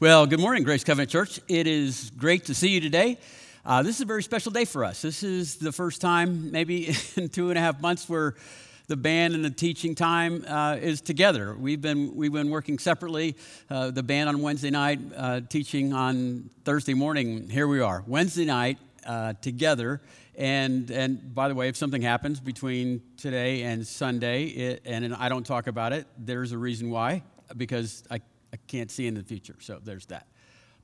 Well, good morning, Grace Covenant Church. It is great to see you today. Uh, this is a very special day for us. This is the first time, maybe in two and a half months, where the band and the teaching time uh, is together. We've been we've been working separately. Uh, the band on Wednesday night, uh, teaching on Thursday morning. Here we are, Wednesday night uh, together. And and by the way, if something happens between today and Sunday, it, and I don't talk about it, there's a reason why. Because I I can't see in the future. So there's that.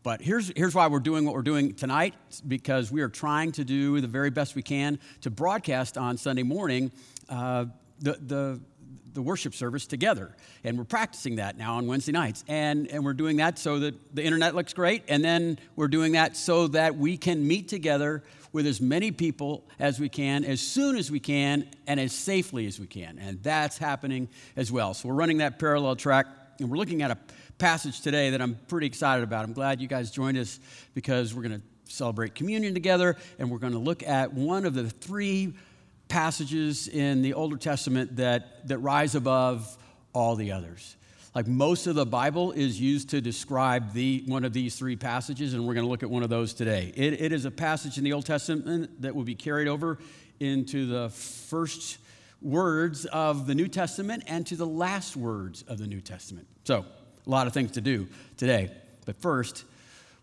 But here's, here's why we're doing what we're doing tonight because we are trying to do the very best we can to broadcast on Sunday morning uh, the, the, the worship service together. And we're practicing that now on Wednesday nights. And, and we're doing that so that the internet looks great. And then we're doing that so that we can meet together with as many people as we can, as soon as we can, and as safely as we can. And that's happening as well. So we're running that parallel track, and we're looking at a passage today that I'm pretty excited about. I'm glad you guys joined us because we're going to celebrate communion together and we're going to look at one of the three passages in the Older Testament that, that rise above all the others. Like most of the Bible is used to describe the, one of these three passages, and we're going to look at one of those today. It, it is a passage in the Old Testament that will be carried over into the first words of the New Testament and to the last words of the New Testament. So, a lot of things to do today. But first,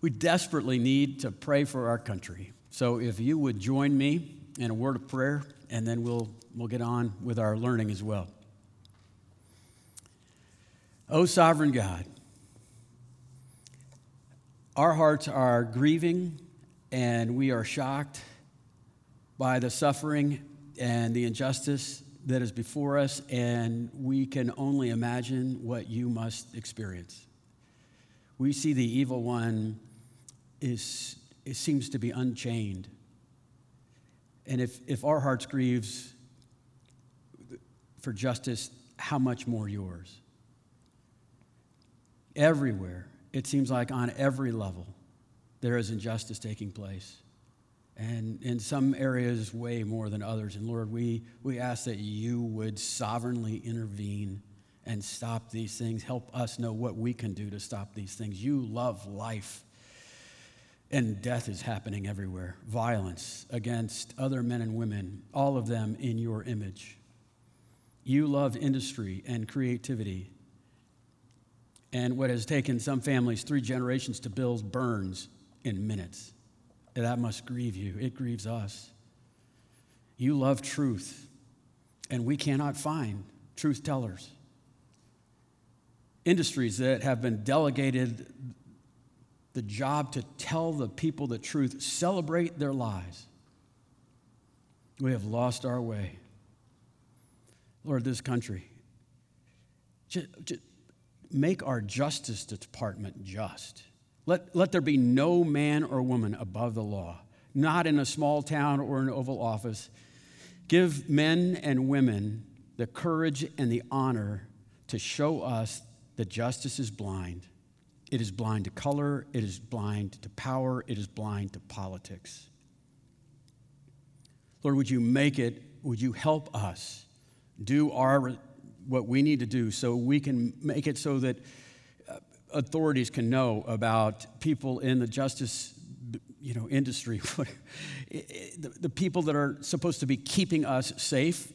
we desperately need to pray for our country. So if you would join me in a word of prayer, and then we'll, we'll get on with our learning as well. O sovereign God, our hearts are grieving and we are shocked by the suffering and the injustice that is before us, and we can only imagine what you must experience. We see the evil one is, it seems to be unchained. And if, if our hearts grieves for justice, how much more yours? Everywhere, it seems like on every level, there is injustice taking place and in some areas way more than others. And Lord, we, we ask that you would sovereignly intervene and stop these things. Help us know what we can do to stop these things. You love life, and death is happening everywhere. Violence against other men and women, all of them in your image. You love industry and creativity. And what has taken some families three generations to build burns in minutes. That must grieve you. It grieves us. You love truth, and we cannot find truth tellers. Industries that have been delegated the job to tell the people the truth, celebrate their lies. We have lost our way. Lord, this country, just, just make our justice department just. Let, let there be no man or woman above the law, not in a small town or an Oval Office. Give men and women the courage and the honor to show us that justice is blind. It is blind to color, it is blind to power, it is blind to politics. Lord, would you make it, would you help us do our what we need to do so we can make it so that authorities can know about people in the justice you know, industry, the people that are supposed to be keeping us safe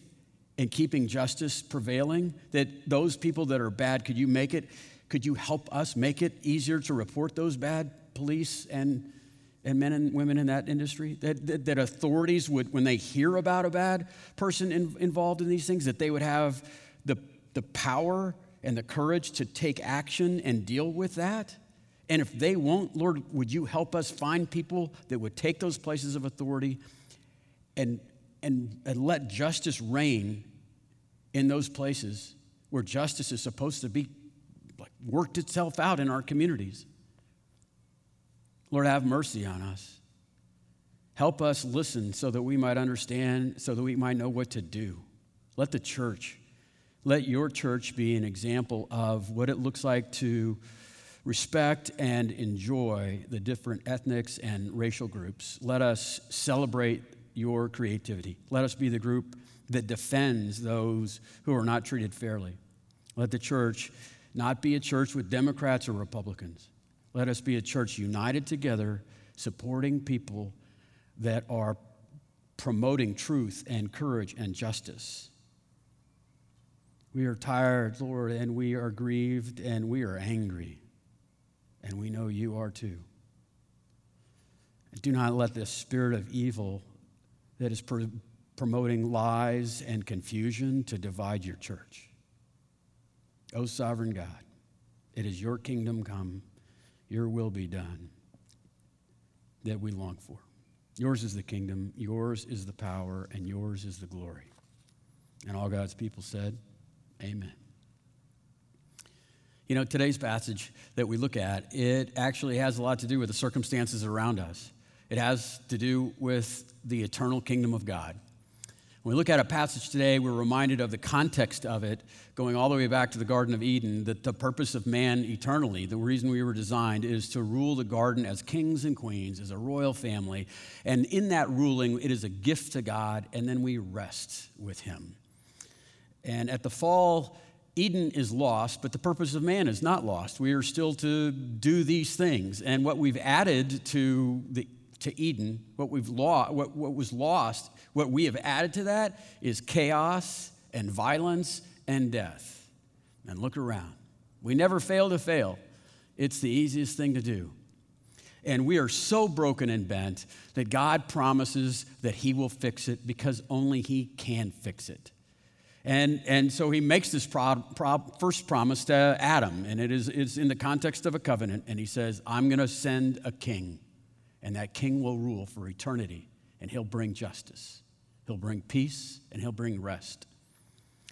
and keeping justice prevailing, that those people that are bad, could you make it, could you help us make it easier to report those bad police and, and men and women in that industry? That, that, that authorities would, when they hear about a bad person in, involved in these things, that they would have the, the power and the courage to take action and deal with that? And if they won't, Lord, would you help us find people that would take those places of authority and, and, and let justice reign in those places where justice is supposed to be like, worked itself out in our communities? Lord, have mercy on us. Help us listen so that we might understand, so that we might know what to do. Let the church let your church be an example of what it looks like to respect and enjoy the different ethnics and racial groups. Let us celebrate your creativity. Let us be the group that defends those who are not treated fairly. Let the church not be a church with Democrats or Republicans. Let us be a church united together, supporting people that are promoting truth and courage and justice. We are tired, Lord, and we are grieved and we are angry. And we know you are too. Do not let this spirit of evil that is pro- promoting lies and confusion to divide your church. O sovereign God, it is your kingdom come, your will be done that we long for. Yours is the kingdom, yours is the power, and yours is the glory. And all God's people said, Amen. You know, today's passage that we look at, it actually has a lot to do with the circumstances around us. It has to do with the eternal kingdom of God. When we look at a passage today, we're reminded of the context of it, going all the way back to the Garden of Eden, that the purpose of man eternally, the reason we were designed, is to rule the garden as kings and queens, as a royal family. And in that ruling, it is a gift to God, and then we rest with Him. And at the fall, Eden is lost, but the purpose of man is not lost. We are still to do these things. And what we've added to, the, to Eden, what, we've lost, what, what was lost, what we have added to that is chaos and violence and death. And look around. We never fail to fail. It's the easiest thing to do. And we are so broken and bent that God promises that He will fix it because only He can fix it. And, and so he makes this pro, pro, first promise to Adam, and it is it's in the context of a covenant. And he says, I'm going to send a king, and that king will rule for eternity, and he'll bring justice, he'll bring peace, and he'll bring rest.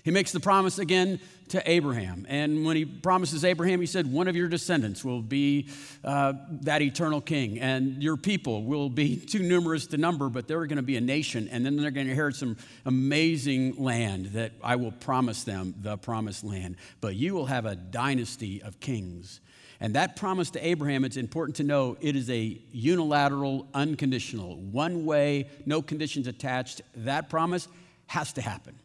He makes the promise again to Abraham. And when he promises Abraham, he said, One of your descendants will be uh, that eternal king, and your people will be too numerous to number, but they're going to be a nation, and then they're going to inherit some amazing land that I will promise them, the promised land. But you will have a dynasty of kings. And that promise to Abraham, it's important to know it is a unilateral, unconditional, one way, no conditions attached. That promise has to happen.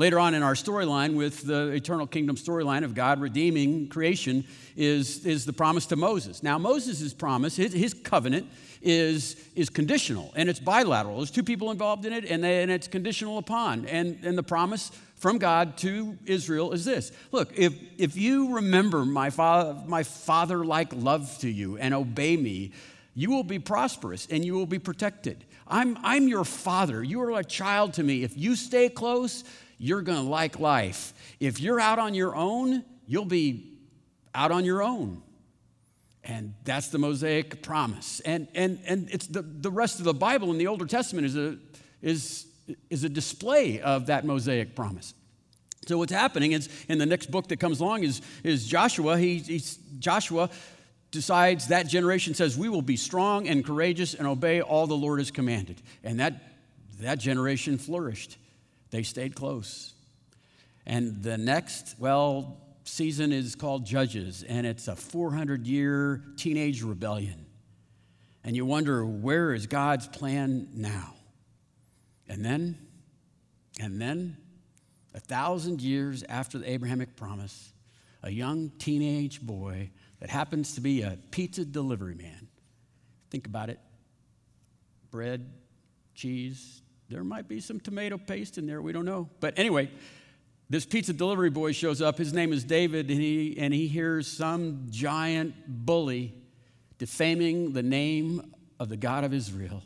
Later on in our storyline, with the eternal kingdom storyline of God redeeming creation, is, is the promise to Moses. Now, Moses' promise, his, his covenant, is, is conditional and it's bilateral. There's two people involved in it, and, they, and it's conditional upon. And, and the promise from God to Israel is this Look, if, if you remember my, fa- my father like love to you and obey me, you will be prosperous and you will be protected. I'm, I'm your father. You are a child to me. If you stay close, you're going to like life. If you're out on your own, you'll be out on your own. And that's the Mosaic promise. And, and, and it's the, the rest of the Bible in the Older Testament is a, is, is a display of that Mosaic promise. So what's happening is in the next book that comes along is, is Joshua. He, he's, Joshua decides that generation says, We will be strong and courageous and obey all the Lord has commanded. And that, that generation flourished. They stayed close. And the next, well, season is called Judges, and it's a 400 year teenage rebellion. And you wonder, where is God's plan now? And then, and then, a thousand years after the Abrahamic promise, a young teenage boy that happens to be a pizza delivery man. Think about it bread, cheese, there might be some tomato paste in there, we don't know. But anyway, this pizza delivery boy shows up. His name is David, and he, and he hears some giant bully defaming the name of the God of Israel.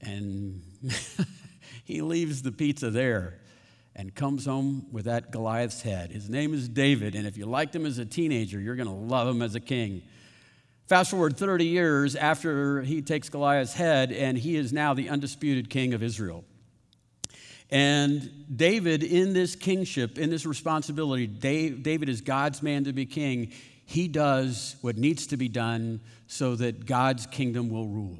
And he leaves the pizza there and comes home with that Goliath's head. His name is David, and if you liked him as a teenager, you're going to love him as a king. Fast forward 30 years after he takes Goliath's head, and he is now the undisputed king of Israel. And David, in this kingship, in this responsibility, David is God's man to be king. He does what needs to be done so that God's kingdom will rule.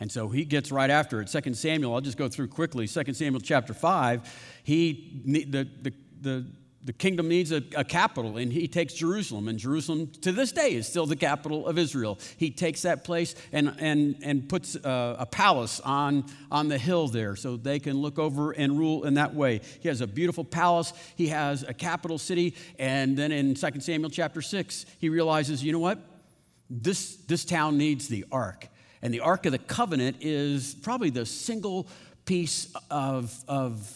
And so he gets right after it. 2 Samuel, I'll just go through quickly. 2 Samuel chapter 5, he, the, the, the the kingdom needs a, a, capital, and he takes Jerusalem. And Jerusalem, to this day, is still the capital of Israel. He takes that place and, and, and puts a, a palace on, on the hill there so they can look over and rule in that way. He has a beautiful palace, he has a capital city. And then in 2 Samuel chapter 6, he realizes, you know what? this, this town needs the ark. And the Ark of the Covenant is probably the single piece of, of,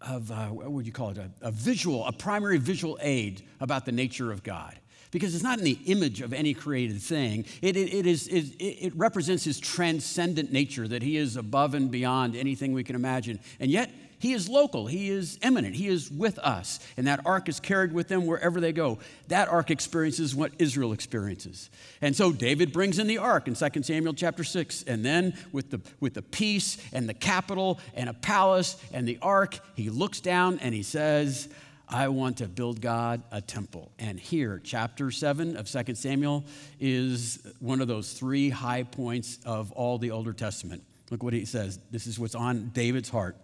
of uh, what would you call it, a, a visual, a primary visual aid about the nature of God because it's not in the image of any created thing. It, it, it, is, it, it represents his transcendent nature, that he is above and beyond anything we can imagine. And yet, he is local, He is immanent, He is with us. And that ark is carried with them wherever they go. That ark experiences what Israel experiences. And so David brings in the ark in 2 Samuel chapter 6. And then with the, with the peace and the capital and a palace and the ark, he looks down and he says, I want to build God a temple. And here, chapter 7 of 2 Samuel is one of those three high points of all the Older Testament. Look what he says. This is what's on David's heart.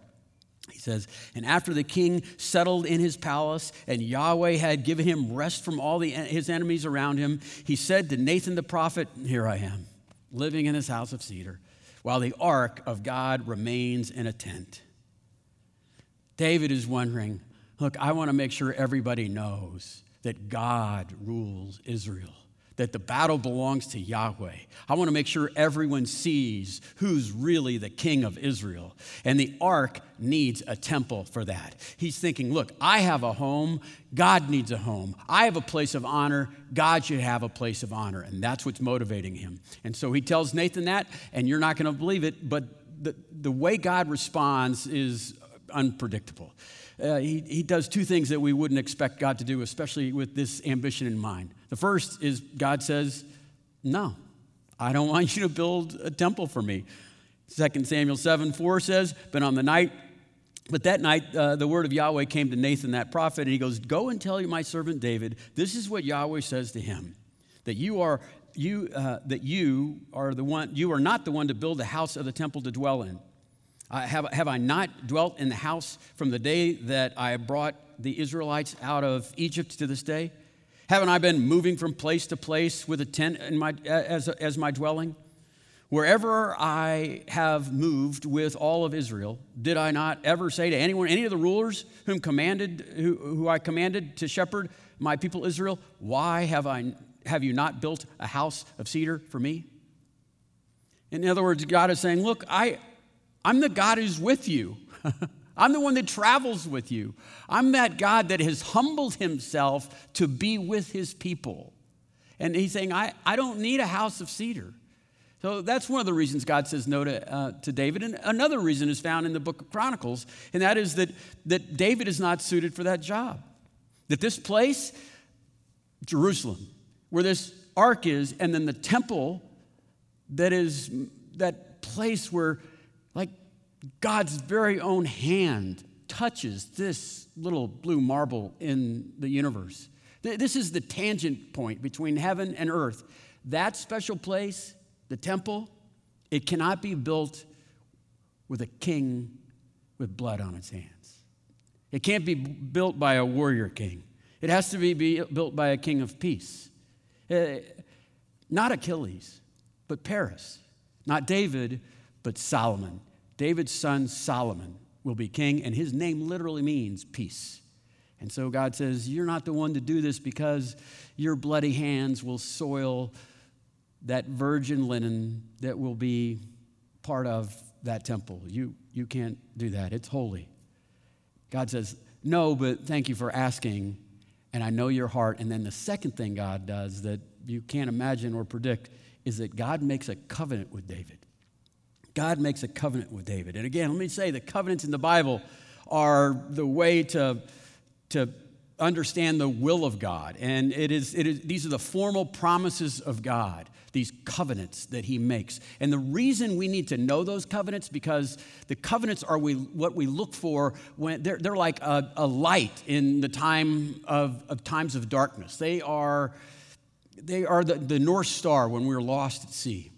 He says, And after the king settled in his palace, and Yahweh had given him rest from all the, his enemies around him, he said to Nathan the prophet, Here I am, living in his house of cedar, while the ark of God remains in a tent. David is wondering, Look, I want to make sure everybody knows that God rules Israel that the battle belongs to Yahweh. I want to make sure everyone sees who's really the king of Israel. And the ark needs a temple for that. He's thinking, look, I have a home, God needs a home. I have a place of honor, God should have a place of honor. And that's what's motivating him. And so he tells Nathan that, and you're not going to believe it, but the, the way God responds is unpredictable. Uh, he, he does two things that we wouldn't expect God to do, especially with this ambition in mind. The first is God says, No, I don't want you to build a temple for me. 2 Samuel 7 4 says, But on the night, but that night, uh, the word of Yahweh came to Nathan, that prophet, and he goes, Go and tell my servant David, this is what Yahweh says to him, that you are you uh, that you are the one you are not the one to build the house of the temple to dwell in uh, have, have I not dwelt in the house from the day that I brought the Israelites out of Egypt to this day? Haven't I been moving from place to place with a tent my, as, as my dwelling? Wherever I have moved with all of Israel, did I not ever say to anyone, any of the rulers whom commanded, who, who I commanded to shepherd my people Israel, why have, I, have you not built a house of cedar for me? In other words, God is saying, Look, I, I'm the God who's with you. I'm the one that travels with you. I'm that God that has humbled himself to be with his people. And he's saying, I, I don't need a house of cedar. So that's one of the reasons God says no to, uh, to David. And another reason is found in the book of Chronicles, and that is that, that David is not suited for that job. That this place, Jerusalem, where this ark is, and then the temple that is that place where like God's very own hand touches this little blue marble in the universe. This is the tangent point between heaven and earth. That special place, the temple, it cannot be built with a king with blood on its hands. It can't be built by a warrior king. It has to be built by a king of peace. Uh, not Achilles, but Paris. Not David, but Solomon. David's son Solomon will be king, and his name literally means peace. And so God says, You're not the one to do this because your bloody hands will soil that virgin linen that will be part of that temple. You, you can't do that, it's holy. God says, No, but thank you for asking, and I know your heart. And then the second thing God does that you can't imagine or predict is that God makes a covenant with David. God makes a covenant with David. And again, let me say the covenants in the Bible are the way to, to understand the will of God. And it is, it is, these are the formal promises of God, these covenants that He makes. And the reason we need to know those covenants, because the covenants are we, what we look for when they're, they're like a, a light in the time of, of times of darkness. They are, they are the, the North Star when we're lost at sea.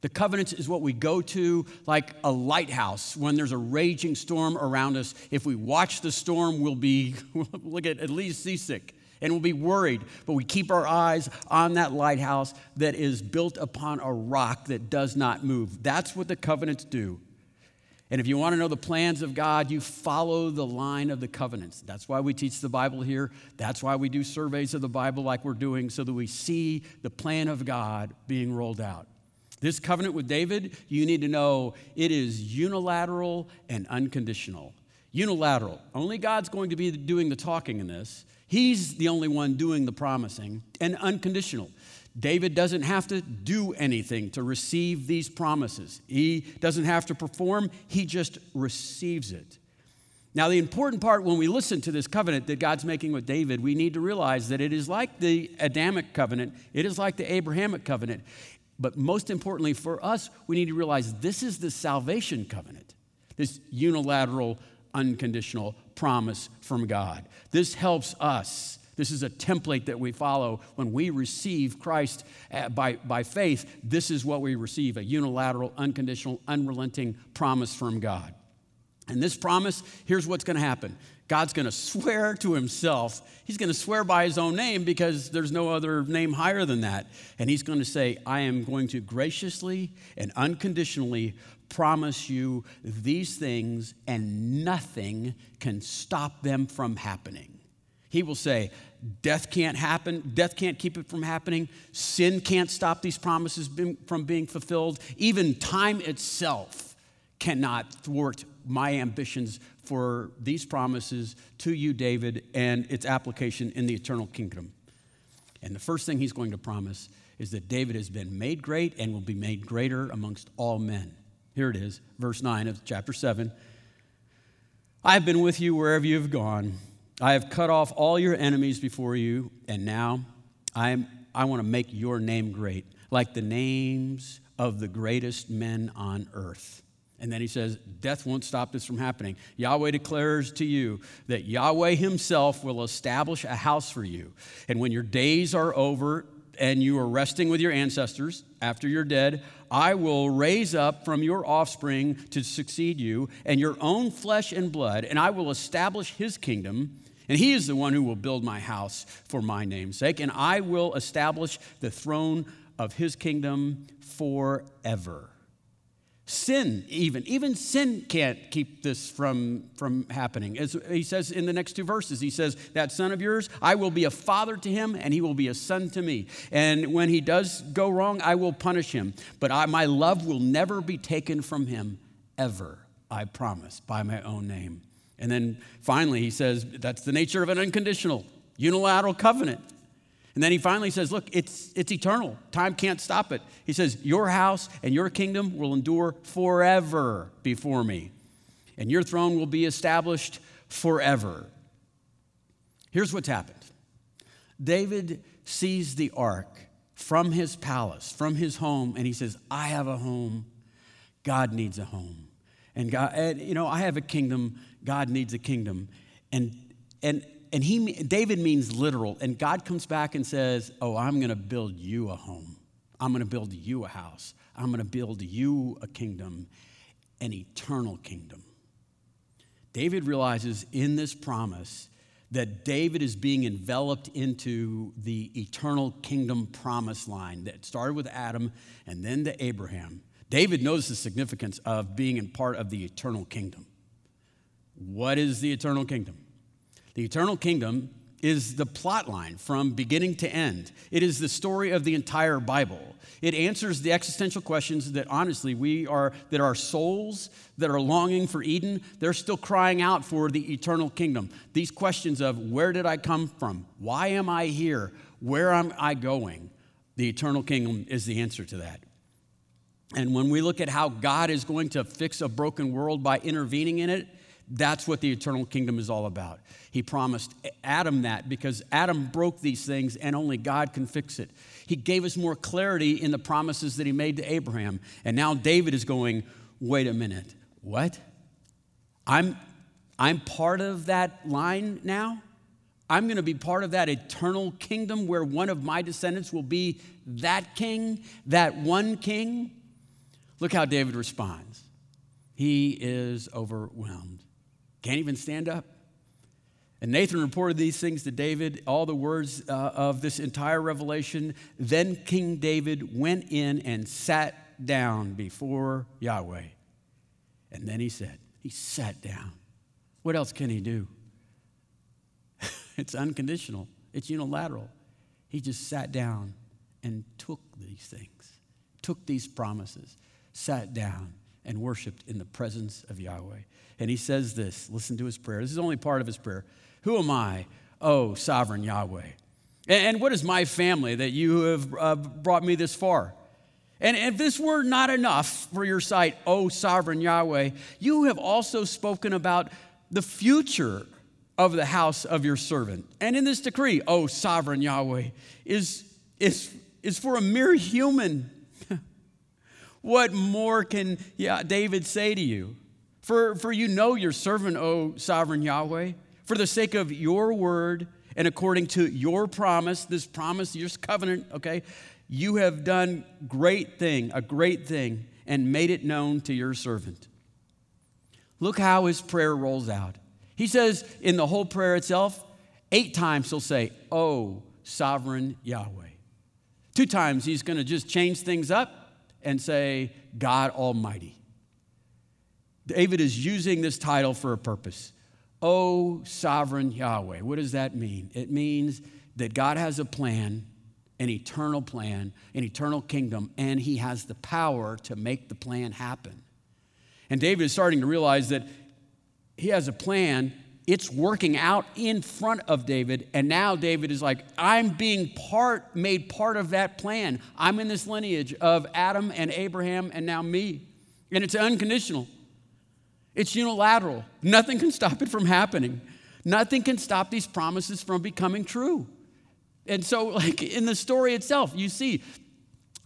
The covenants is what we go to like a lighthouse when there's a raging storm around us. If we watch the storm, we'll be, we'll get at least seasick and we'll be worried. But we keep our eyes on that lighthouse that is built upon a rock that does not move. That's what the covenants do. And if you want to know the plans of God, you follow the line of the covenants. That's why we teach the Bible here. That's why we do surveys of the Bible like we're doing, so that we see the plan of God being rolled out. This covenant with David, you need to know it is unilateral and unconditional. Unilateral. Only God's going to be doing the talking in this. He's the only one doing the promising. And unconditional. David doesn't have to do anything to receive these promises. He doesn't have to perform, he just receives it. Now, the important part when we listen to this covenant that God's making with David, we need to realize that it is like the Adamic covenant, it is like the Abrahamic covenant. But most importantly for us, we need to realize this is the salvation covenant, this unilateral, unconditional promise from God. This helps us this is a template that we follow when we receive Christ uh, by, by faith. This is what we receive a unilateral, unconditional, unrelenting promise from God. And this promise, here's what's going to happen God's going to swear to himself. He's going to swear by his own name because there's no other name higher than that. And he's going to say, I am going to graciously and unconditionally promise you these things, and nothing can stop them from happening. He will say, Death can't happen. Death can't keep it from happening. Sin can't stop these promises from being fulfilled. Even time itself cannot thwart my ambitions for these promises to you, David, and its application in the eternal kingdom. And the first thing he's going to promise is that David has been made great and will be made greater amongst all men. Here it is, verse 9 of chapter 7. I have been with you wherever you have gone I have cut off all your enemies before you, and now I, am, I want to make your name great, like the names of the greatest men on earth. And then he says, Death won't stop this from happening. Yahweh declares to you that Yahweh himself will establish a house for you. And when your days are over and you are resting with your ancestors after you're dead, I will raise up from your offspring to succeed you and your own flesh and blood, and I will establish his kingdom and he is the one who will build my house for my name's sake, and I will establish the throne of his kingdom forever. Sin, even, even sin can't keep this from, from happening. As he says in the next two verses, he says, That son of yours, I will be a father to him, and he will be a son to me. And when he does go wrong, I will punish him. But I, my love will never be taken from him, ever, I promise, by my own name. And then finally, he says that's the nature of an unconditional, unilateral covenant. And then he finally says, Look, it's, it's eternal. Time can't stop it. He says, Your house and your kingdom will endure forever before me, and your throne will be established forever. Here's what's happened David sees the ark from his palace, from his home, and he says, I have a home. God needs a home. And God, and, you know, I have a kingdom. God needs a kingdom. And, and, and he, David means literal. And God comes back and says, Oh, I'm going to build you a home. I'm going to build you a house. I'm going to build you a kingdom, an eternal kingdom. David realizes in this promise that David is being enveloped into the eternal kingdom promise line that started with Adam and then to Abraham. David knows the significance of being in part of the eternal kingdom. What is the eternal kingdom? The eternal kingdom is the plot line from beginning to end. It is the story of the entire Bible. It answers the existential questions that honestly we are that our souls that are longing for Eden, they're still crying out for the eternal kingdom. These questions of where did I come from? Why am I here? Where am I going? The eternal kingdom is the answer to that. And when we look at how God is going to fix a broken world by intervening in it, that's what the eternal kingdom is all about. He promised Adam that because Adam broke these things and only God can fix it. He gave us more clarity in the promises that he made to Abraham. And now David is going, wait a minute, what? I'm, I'm part of that line now? I'm going to be part of that eternal kingdom where one of my descendants will be that king, that one king? Look how David responds. He is overwhelmed. Can't even stand up. And Nathan reported these things to David, all the words uh, of this entire revelation. Then King David went in and sat down before Yahweh. And then he said, He sat down. What else can he do? it's unconditional, it's unilateral. He just sat down and took these things, took these promises, sat down and worshiped in the presence of Yahweh. And he says this listen to his prayer. This is only part of his prayer. Who am I, oh sovereign Yahweh? And what is my family that you have uh, brought me this far? And if this were not enough for your sight, O sovereign Yahweh, you have also spoken about the future of the house of your servant. And in this decree, O sovereign Yahweh, is, is, is for a mere human. what more can yeah, David say to you? For, for you know your servant, O sovereign Yahweh, for the sake of your word and according to your promise, this promise, your covenant, okay, you have done great thing, a great thing, and made it known to your servant. Look how his prayer rolls out. He says in the whole prayer itself, eight times he'll say, Oh, sovereign Yahweh. Two times he's going to just change things up and say, God Almighty. David is using this title for a purpose. Oh, sovereign Yahweh. What does that mean? It means that God has a plan, an eternal plan, an eternal kingdom, and he has the power to make the plan happen. And David is starting to realize that he has a plan. It's working out in front of David. And now David is like, I'm being part, made part of that plan. I'm in this lineage of Adam and Abraham and now me. And it's unconditional. It's unilateral. Nothing can stop it from happening. Nothing can stop these promises from becoming true. And so, like in the story itself, you see,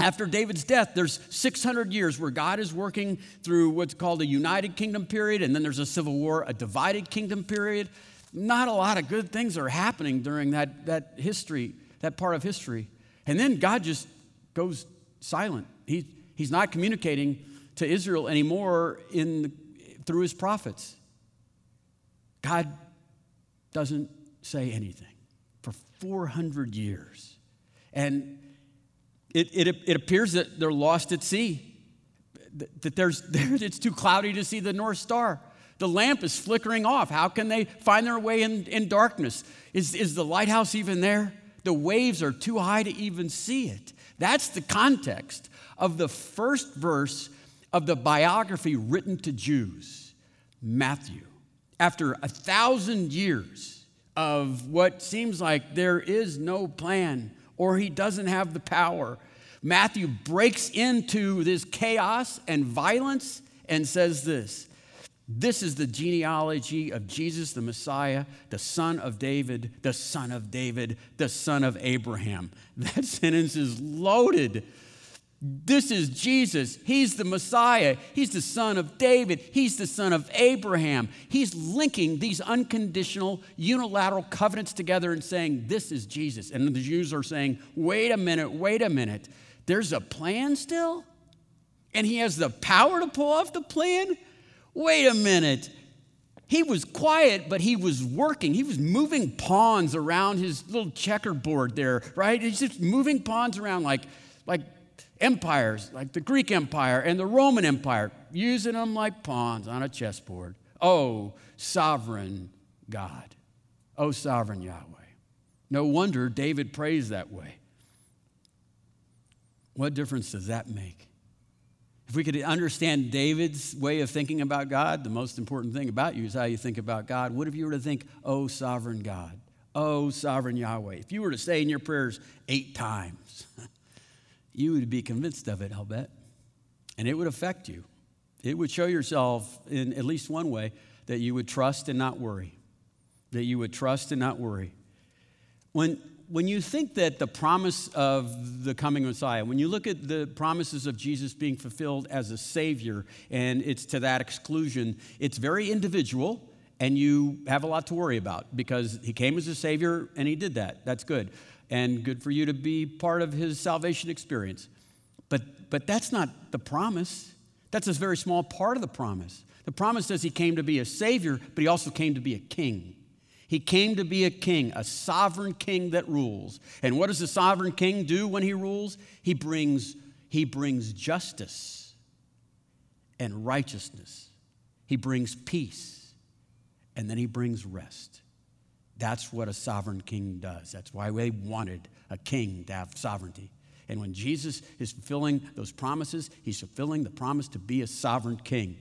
after David's death, there's 600 years where God is working through what's called a united kingdom period, and then there's a civil war, a divided kingdom period. Not a lot of good things are happening during that, that history, that part of history. And then God just goes silent. He, he's not communicating to Israel anymore in the through his prophets. God doesn't say anything for 400 years. And it, it, it appears that they're lost at sea, that there's, it's too cloudy to see the North Star. The lamp is flickering off. How can they find their way in, in darkness? Is, is the lighthouse even there? The waves are too high to even see it. That's the context of the first verse of the biography written to Jews, Matthew. After a thousand years of what seems like there is no plan or he doesn't have the power, Matthew breaks into this chaos and violence and says this This is the genealogy of Jesus, the Messiah, the son of David, the son of David, the son of Abraham. That sentence is loaded this is Jesus. He's the Messiah. He's the son of David. He's the son of Abraham. He's linking these unconditional, unilateral covenants together and saying, This is Jesus. And the Jews are saying, Wait a minute, wait a minute. There's a plan still? And he has the power to pull off the plan? Wait a minute. He was quiet, but he was working. He was moving pawns around his little checkerboard there, right? He's just moving pawns around like, like empires like the Greek Empire and the Roman Empire, using them like pawns on a chessboard. Oh, sovereign God. Oh, sovereign Yahweh. No wonder David prays that way. What difference does that make? If we could understand David's way of thinking about God, the most important thing about you is how you think about God. What if you were to think, oh, sovereign God? Oh, sovereign Yahweh. If you were to say in your prayers eight times, you would be convinced of it, I'll bet. And it would affect you. It would show yourself in at least one way that you would trust and not worry. That you would trust and not worry. When, when you think that the promise of the coming Messiah, when you look at the promises of Jesus being fulfilled as a Savior, and it's to that exclusion, it's very individual, and you have a lot to worry about because He came as a Savior and He did that. That's good and good for you to be part of his salvation experience. But, but that's not the promise. That's a very small part of the promise. The promise says he came to be a savior, but he also came to be a king. He came to be a king, a sovereign king that rules. And what does a sovereign king do when he rules? He brings, he brings justice and righteousness he brings peace, and then he brings rest. That's what a sovereign king does. That's why they wanted a king to have sovereignty. And when Jesus is fulfilling those promises, he's fulfilling the promise to be a sovereign king.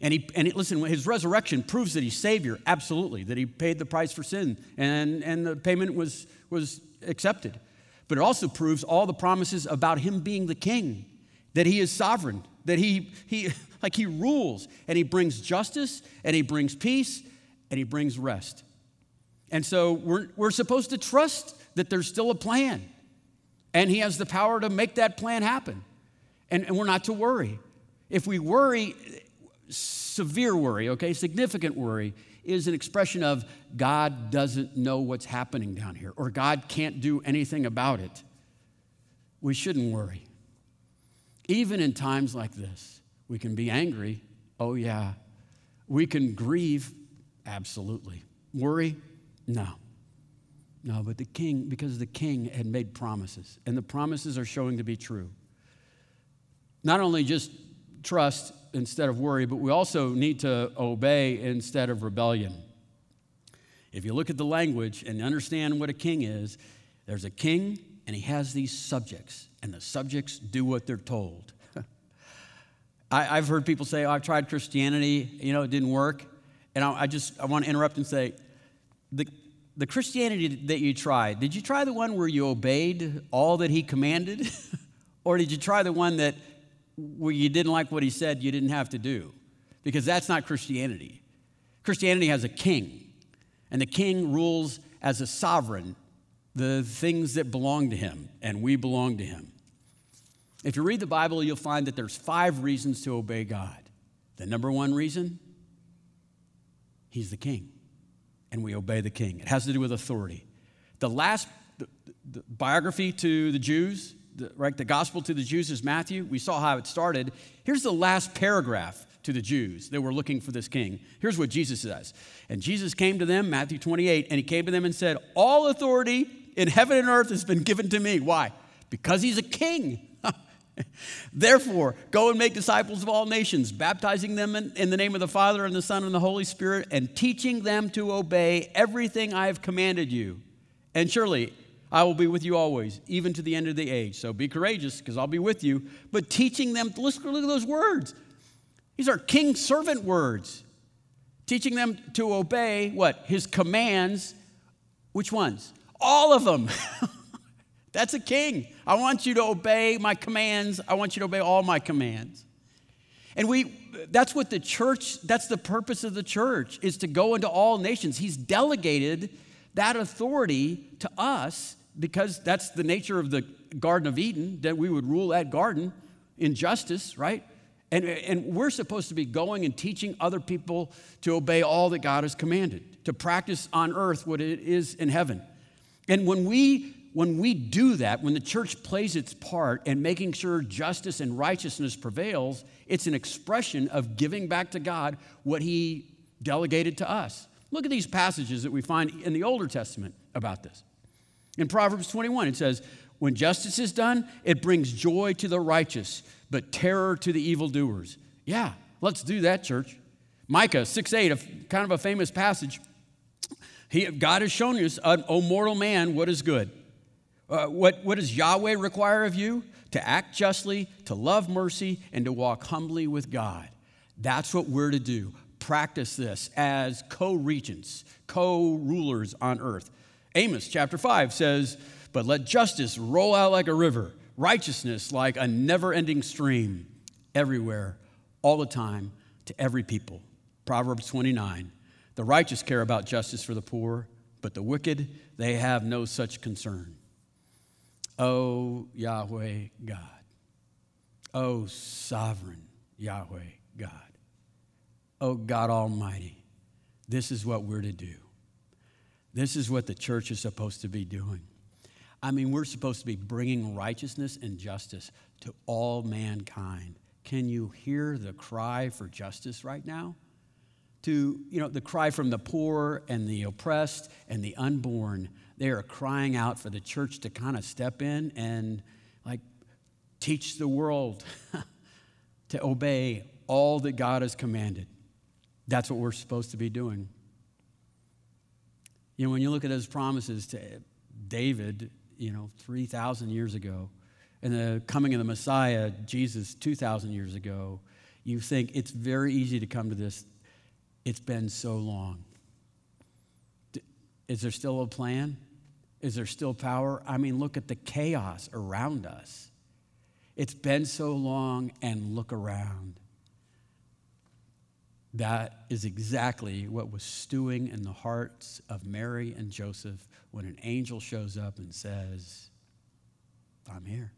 And he, and he, listen, his resurrection proves that he's Savior, absolutely, that he paid the price for sin and, and the payment was, was accepted. But it also proves all the promises about him being the king, that he is sovereign, that he, he, like he rules, and he brings justice, and he brings peace, and he brings rest. And so we're, we're supposed to trust that there's still a plan, and he has the power to make that plan happen. And, and we're not to worry. If we worry, severe worry, okay, significant worry, is an expression of God doesn't know what's happening down here, or God can't do anything about it. We shouldn't worry. Even in times like this, we can be angry. Oh, yeah. We can grieve. Absolutely. Worry? No. No, but the king, because the king had made promises, and the promises are showing to be true. Not only just trust instead of worry, but we also need to obey instead of rebellion. If you look at the language and understand what a king is, there's a king and he has these subjects, and the subjects do what they're told. I, have heard people say, oh, I've tried Christianity, you know, it didn't work. And I, I just I want to interrupt and say, the, the Christianity that you tried, did you try the one where you obeyed all that he commanded? or did you try the one that where you didn't like what he said, you didn't have to do? Because that's not Christianity. Christianity has a king, and the king rules as a sovereign the things that belong to him, and we belong to him. If you read the Bible, you'll find that there's five reasons to obey God. The number one reason, he's the king, and we obey the king. It has to do with authority. The last the, the biography to the Jews, the, right, the gospel to the Jews is Matthew. We saw how it started. Here's the last paragraph to the Jews that were looking for this king. Here's what Jesus says. And Jesus came to them, Matthew 28, and he came to them and said, All authority in heaven and earth has been given to me. Why? Because he's a king. Therefore, go and make disciples of all nations, baptizing them in, in, the name of the Father and the Son and the Holy Spirit, and teaching them to obey everything I have commanded you. And surely I will be with you always, even to the end of the age. So be courageous, because I'll be with you. But teaching them, listen, look at those words. These are king servant words. Teaching them to obey what? His commands. Which ones? All of them. That's a king. I want you to obey my commands. I want you to obey all my commands. And we that's what the church, that's the purpose of the church, is to go into all nations. He's delegated that authority to us because that's the nature of the Garden of Eden, that we would rule that garden in justice, right? And, and we're supposed to be going and teaching other people to obey all that God has commanded, to practice on earth what it is in heaven. And when we when we do that, when the church plays its part in making sure justice and righteousness prevails, it's an expression of giving back to God what He delegated to us. Look at these passages that we find in the Older Testament about this. In Proverbs 21, it says, When justice is done, it brings joy to the righteous, but terror to the evildoers. Yeah, let's do that, church. Micah 6 8, a, kind of a famous passage. He, God has shown us, O mortal man, what is good uh, what, what does Yahweh require of you? To act justly, to love mercy, and to walk humbly with God. That's what we're to do. Practice this as co regents, co rulers on earth. Amos chapter 5 says, But let justice roll out like a river, righteousness like a never ending stream, everywhere, all the time, to every people. Proverbs 29. The righteous care about justice for the poor, but the wicked, they have no such concern. O Yahweh God. O sovereign Yahweh God. O God Almighty. This is what we're to do. This is what the church is supposed to be doing. I mean, we're supposed to be bringing righteousness and justice to all mankind. Can you hear the cry for justice right now? To, you know, the cry from the poor and the oppressed and the unborn they are crying out for the church to kind of step in and like teach the world to obey all that God has commanded. That's what we're supposed to be doing. You know, when you look at those promises to David, you know, 3,000 years ago, and the coming of the Messiah, Jesus, 2,000 years ago, you think it's very easy to come to this. It's been so long. Is there still a plan? Is there still power? I mean, look at the chaos around us. It's been so long, and look around. That is exactly what was stewing in the hearts of Mary and Joseph when an angel shows up and says, I'm here,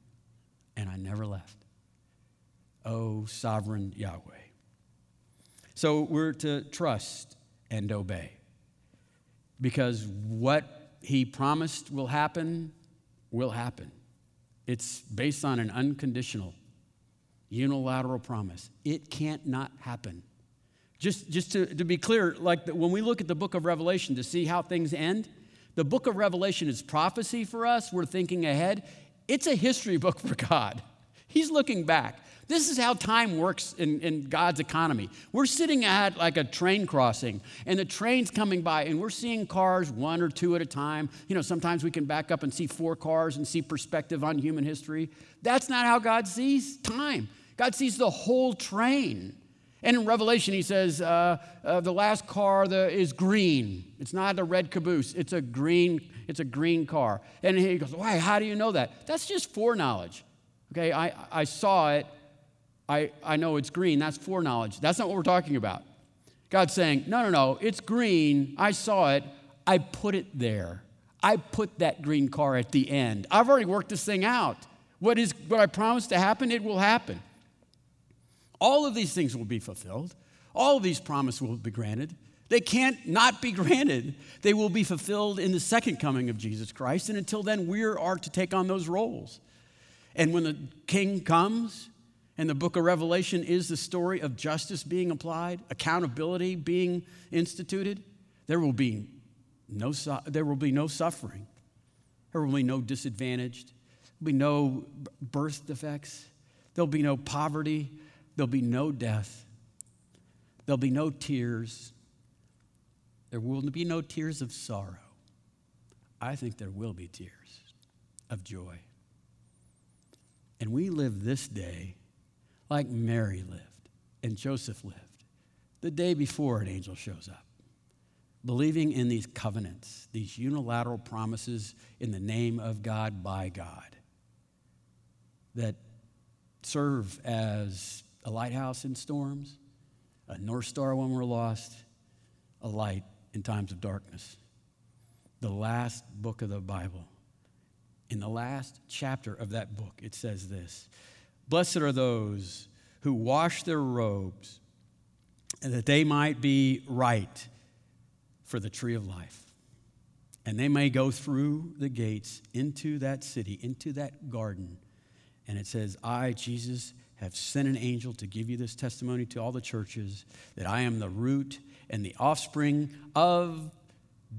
and I never left. Oh, sovereign Yahweh. So we're to trust and obey because what he promised will happen will happen. It's based on an unconditional, unilateral promise. It can't not happen. Just, just to, to be clear, like the, when we look at the book of Revelation to see how things end, the book of Revelation is prophecy for us. We're thinking ahead. It's a history book for God. He's looking back. This is how time works in, in, God's economy. We're sitting at like a train crossing, and the train's coming by, and we're seeing cars one or two at a time. You know, sometimes we can back up and see four cars and see perspective on human history. That's not how God sees time. God sees the whole train. And in Revelation, he says uh, uh, the last car the, is green. It's not a red caboose. It's a green. It's a green car. And he goes, "Why? How do you know that? That's just foreknowledge. Okay, I, I saw it. I, I know it's green. That's foreknowledge. That's not what we're talking about. God's saying, no, no, no. It's green. I saw it. I put it there. I put that green car at the end. I've already worked this thing out. What is what I promised to happen? It will happen. All of these things will be fulfilled. All of these promises will be granted. They can't not be granted. They will be fulfilled in the second coming of Jesus Christ. And until then, we are to take on those roles. And when the king comes, and the book of Revelation is the story of justice being applied, accountability being instituted, there will be no, there will be no suffering. There will be no disadvantaged. There will be no birth defects. There'll be no poverty. There'll be no death. There'll be no tears. There will be no tears of sorrow. I think there will be tears of joy. And we live this day like Mary lived and Joseph lived the day before an angel shows up, believing in these covenants, these unilateral promises in the name of God by God that serve as a lighthouse in storms, a North Star when we're lost, a light in times of darkness. The last book of the Bible. In the last chapter of that book, it says this Blessed are those who wash their robes, and that they might be right for the tree of life. And they may go through the gates into that city, into that garden. And it says, I, Jesus, have sent an angel to give you this testimony to all the churches that I am the root and the offspring of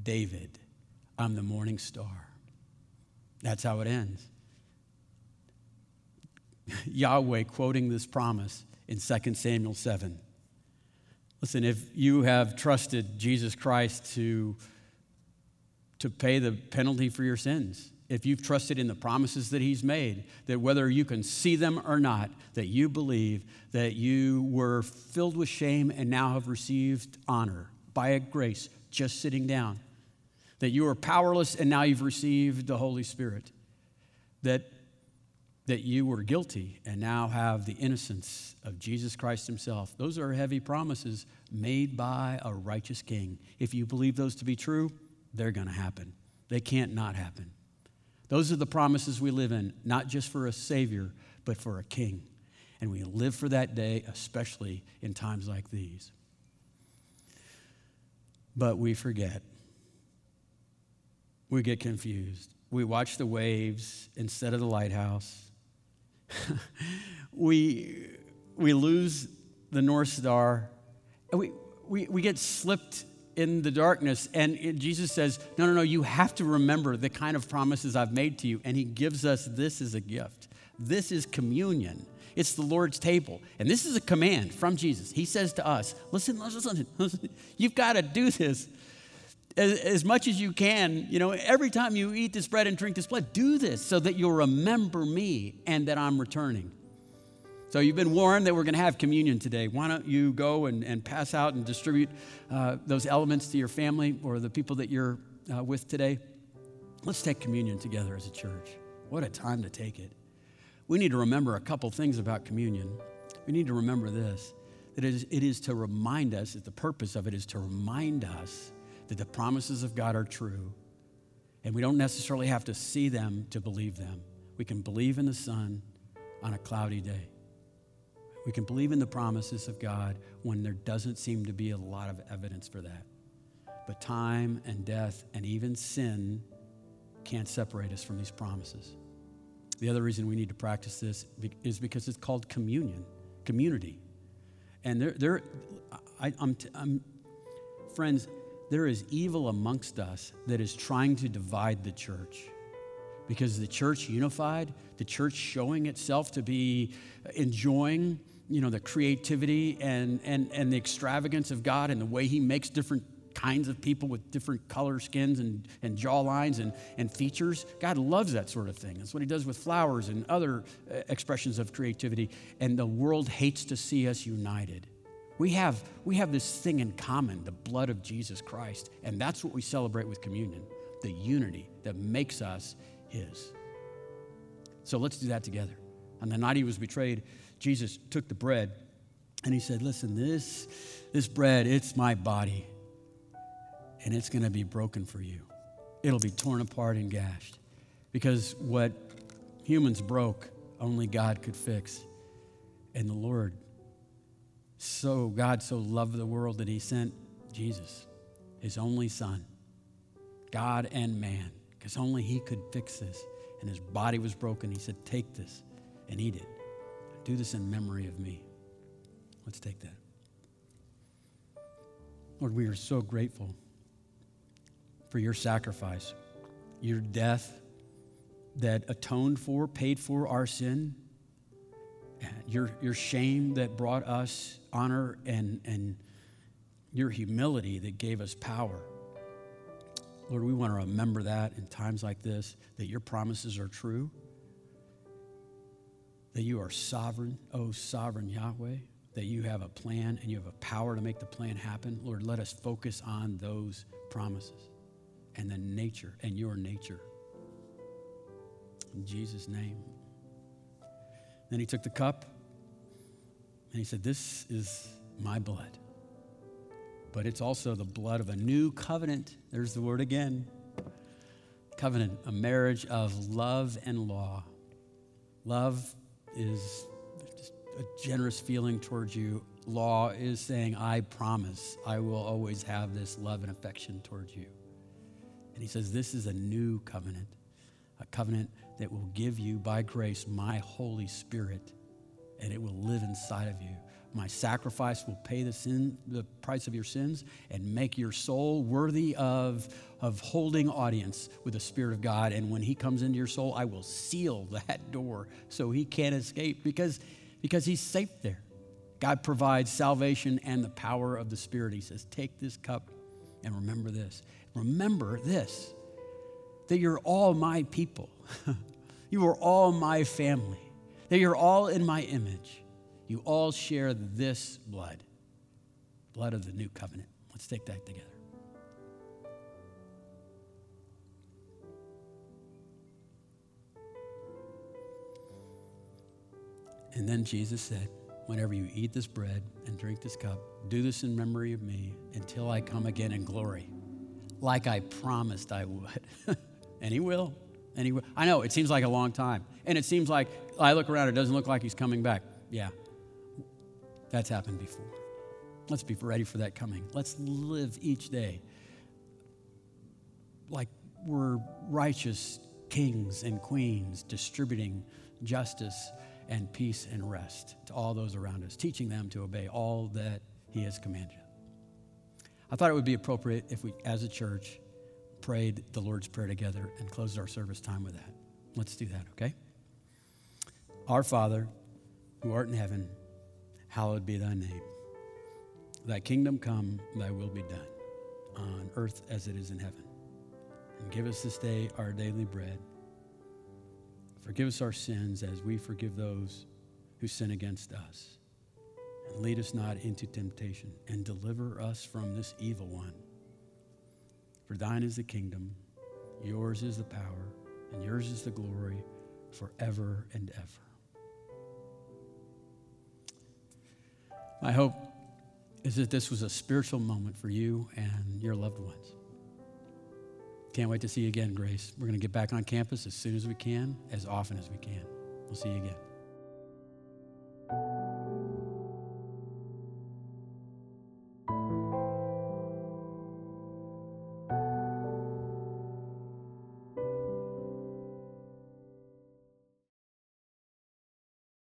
David. I'm the morning star. That's how it ends. Yahweh quoting this promise in 2 Samuel 7. Listen, if you have trusted Jesus Christ to, to pay the penalty for your sins, if you've trusted in the promises that he's made, that whether you can see them or not, that you believe that you were filled with shame and now have received honor by a grace just sitting down, that you were powerless and now you've received the Holy Spirit, that, that you were guilty and now have the innocence of Jesus Christ himself. Those are heavy promises made by a righteous king. If you believe those to be true, they're going to happen. They can't not happen. Those are the promises we live in, not just for a Savior, but for a King. And we live for that day, especially in times like these. But we forget. We get confused. We watch the waves instead of the lighthouse. we, we lose the North Star. We, we, we get slipped in the darkness. And it, Jesus says, No, no, no, you have to remember the kind of promises I've made to you. And he gives us this as a gift This is communion. It's the Lord's table. And this is a command from Jesus. He says to us, listen, listen, listen. You've got to do this as, as, much as you can. You know, every time you eat this bread and drink this blood, do this so that you'll remember me and that I'm returning. So you've been warned that we're going to have communion today. Why don't you go and, and pass out and distribute uh, those elements to your family or the people that you're uh, with today? Let's take communion together as a church. What a time to take it we need to remember a couple things about communion. We need to remember this that it is, it is to remind us, that the purpose of it is to remind us that the promises of God are true. And we don't necessarily have to see them to believe them. We can believe in the sun on a cloudy day. We can believe in the promises of God when there doesn't seem to be a lot of evidence for that. But time and death and even sin can't separate us from these promises. The other reason we need to practice this is because it's called communion, community. And there, there I, I'm, friends, there is evil amongst us that is trying to divide the church. Because the church unified, the church showing itself to be enjoying, you know, the creativity and, and, and the extravagance of God and the way He makes different kinds of people with different color skins and, and jaw lines and, and features. God loves that sort of thing. That's what He does with flowers and other uh, expressions of creativity. And the world hates to see us united. We have, we have this thing in common the blood of Jesus Christ. And that's what we celebrate with communion the unity that makes us His. So let's do that together. On the night He was betrayed, Jesus took the bread and He said, Listen, this, this bread, it's my body and it's going to be broken for you. It'll be torn apart and gashed. Because what humans broke, only God could fix. And the Lord, so God so loved the world that he sent Jesus, his only son, God and man, because only he could fix this. And his body was broken. He said, Take this and eat it. Do this in memory of me. Let's take that. Lord, we are so grateful for your sacrifice, your death that atoned for, paid for our sin, your, your shame that brought us honor, and, and your humility that gave us power. Lord, we want to remember that in times like this, that your promises are true, that you are sovereign, oh sovereign Yahweh, that you have a plan and you have a power to make the plan happen. Lord, let us focus on those promises and the nature and your nature. In Jesus' name. Then he took the cup and he said, This is my blood. But it's also the blood of a new covenant. There's the word again covenant, a marriage of love and law. Love is just a generous feeling towards you. Law is saying, I promise I will always have this love and affection towards you. And he says, This is a new covenant, a covenant that will give you, by grace, my Holy Spirit, and it will live inside of you. My sacrifice will pay the sin, the price of your sins, and make your soul worthy of, of holding audience with the Spirit of God. And when He comes into your soul, I will seal that door so He can't escape because, because He's safe there. God provides salvation and the power of the Spirit. He says, Take this cup and remember this. Remember this that you're all my people. you are all my family. That you're all in my image. You all share this blood, blood of the new covenant. Let's take that together. And then Jesus said, Whenever you eat this bread and drink this cup, do this in memory of me until I come again in glory like I promised I would. and he will. And he will. I know it seems like a long time. And it seems like I look around, it doesn't look like he's coming back. Yeah, that's happened before. Let's be ready for that coming. Let's live each day like we're righteous kings and queens distributing justice and peace and rest to all those around us, teaching them to obey all that he has commanded. I thought it would be appropriate if we, as a church, prayed the Lord's Prayer together and closed our service time with that. Let's do that, okay? Our Father, who art in heaven, hallowed be thy name. Thy kingdom come, thy will be done, on earth as it is in heaven. And give us this day our daily bread. Forgive us our sins as we forgive those who sin against us. And lead us not into temptation, and deliver us from this evil one. For thine is the kingdom, yours is the power, and yours is the glory forever and ever. My hope is that this was a spiritual moment for you and your loved ones. Can't wait to see you again, Grace. We're going to get back on campus as soon as we can, as often as we can. We'll see you again.